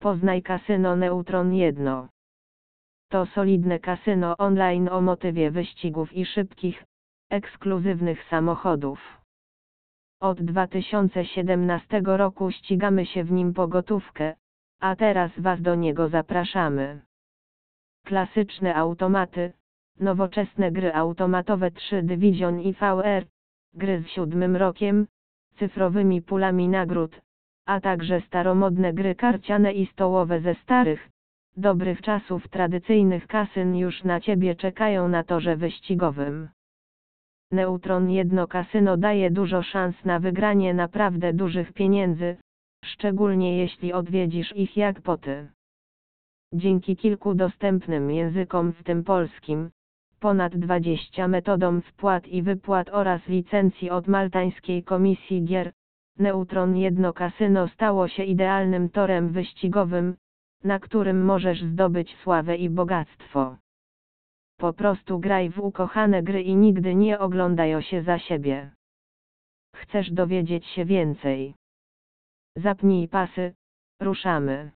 Poznaj kasyno Neutron 1. To solidne kasyno online o motywie wyścigów i szybkich, ekskluzywnych samochodów. Od 2017 roku ścigamy się w nim po gotówkę, a teraz Was do niego zapraszamy. Klasyczne automaty, nowoczesne gry automatowe 3 Division i VR, gry z siódmym rokiem, cyfrowymi pulami nagród, a także staromodne gry karciane i stołowe ze starych, dobrych czasów tradycyjnych kasyn już na Ciebie czekają na torze wyścigowym. Neutron jedno kasyno daje dużo szans na wygranie naprawdę dużych pieniędzy, szczególnie jeśli odwiedzisz ich jak poty. Dzięki kilku dostępnym językom w tym polskim, ponad 20 metodom wpłat i wypłat oraz licencji od Maltańskiej Komisji Gier, Neutron jedno kasyno stało się idealnym torem wyścigowym, na którym możesz zdobyć sławę i bogactwo. Po prostu graj w ukochane gry i nigdy nie oglądaj się za siebie. Chcesz dowiedzieć się więcej? Zapnij pasy, ruszamy.